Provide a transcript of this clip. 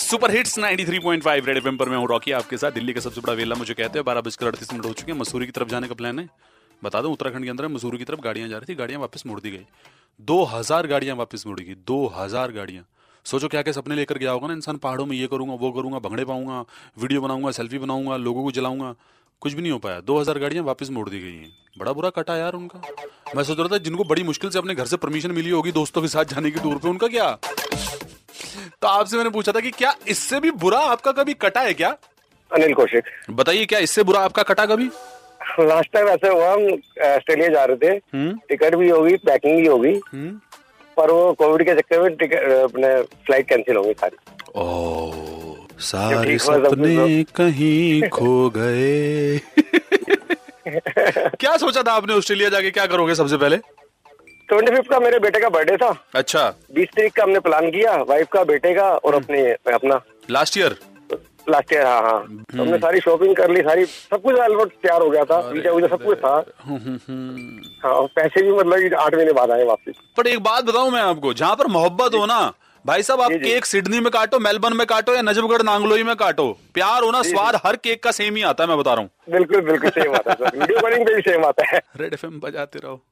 Super hits 93.5 red FM पर मैं हूँ रॉकी आपके साथ दिल्ली का सबसे बड़ा वेला मुझे कहते हैं, बारह बजकर अड़तीस मिनट हो चुके हैं, मसूरी की तरफ़ जाने का प्लान है। बता दूँ, उत्तराखंड के अंदर मसूरी की तरफ़ गाड़ियाँ जा रही थी, गाड़ियाँ वापस मुड़ दी गई। दो हज़ार गाड़ियाँ वापस मुड़ेगी दो हज़ार गाड़ियाँ। सोचो क्या क्या सपने लेकर गया होगा ना इंसान, पहाड़ों में ये करूँगा, वो करूँगा, भंगड़े पाऊँगा, वीडियो बनाऊँगा, सेल्फी बनाऊँगा, लोगों को जलाऊँगा, कुछ भी नहीं हो पाया। दो हज़ार गाड़ियाँ वापस मोड़ दी गई हैं। बड़ा बुरा कटा यार उनका। मैं सोच रहा था जिनको बड़ी मुश्किल से अपने घर से परमिशन मिली होगी दोस्तों के साथ जाने की टूर पे, उनका क्या? तो आपसे मैंने पूछा था कि क्या इससे भी बुरा आपका कभी कटा है क्या? अनिल कौशिक। बताइए क्या इससे बुरा आपका कटा कभी? लास्ट टाइम ऐसे हुआ हम ऑस्ट्रेलिया जा रहे थे। हम्म। टिकट भी होगी पैकिंग भी होगी। हम्म। पर वो कोविड के चक्कर में टिकट अपने फ़्लाइट कैंसिल होगी सारी। ओ सारे सपने कहीं खो गए। क्या सोचा था आपने ऑस्ट्रेलिया जाके? क्या करोगे सबसे पहले? ट्वेंटी फिफ्थ का मेरे बेटे का बर्थडे था। अच्छा। बीस तारीख का हमने प्लान किया वाइफ का बेटे का और अपने अपना। लास्ट ईयर लास्ट ईयर हाँ हाँ। तो हमने सारी शॉपिंग कर ली सारी सब कुछ ऑलमोस्ट तैयार हो गया था। वीज़ा वीज़ा सब कुछ था। हाँ पैसे भी मतलब आठ महीने बाद आए वापस। पर एक बात बताऊँ मैं आपको जहाँ पर मोहब्बत हो ना भाई साहब आप। केक सिडनी में काटो मेलबर्न में काटो या नजफगढ़ नांगलोई में काटो। प्यार होना स्वाद हर केक का सेम ही आता है मैं बता रहा हूँ। बिल्कुल बिल्कुल सेम आता है वीडियो कॉलिंग पे भी सेम आता है। रेड एफ़ बजाते रहो।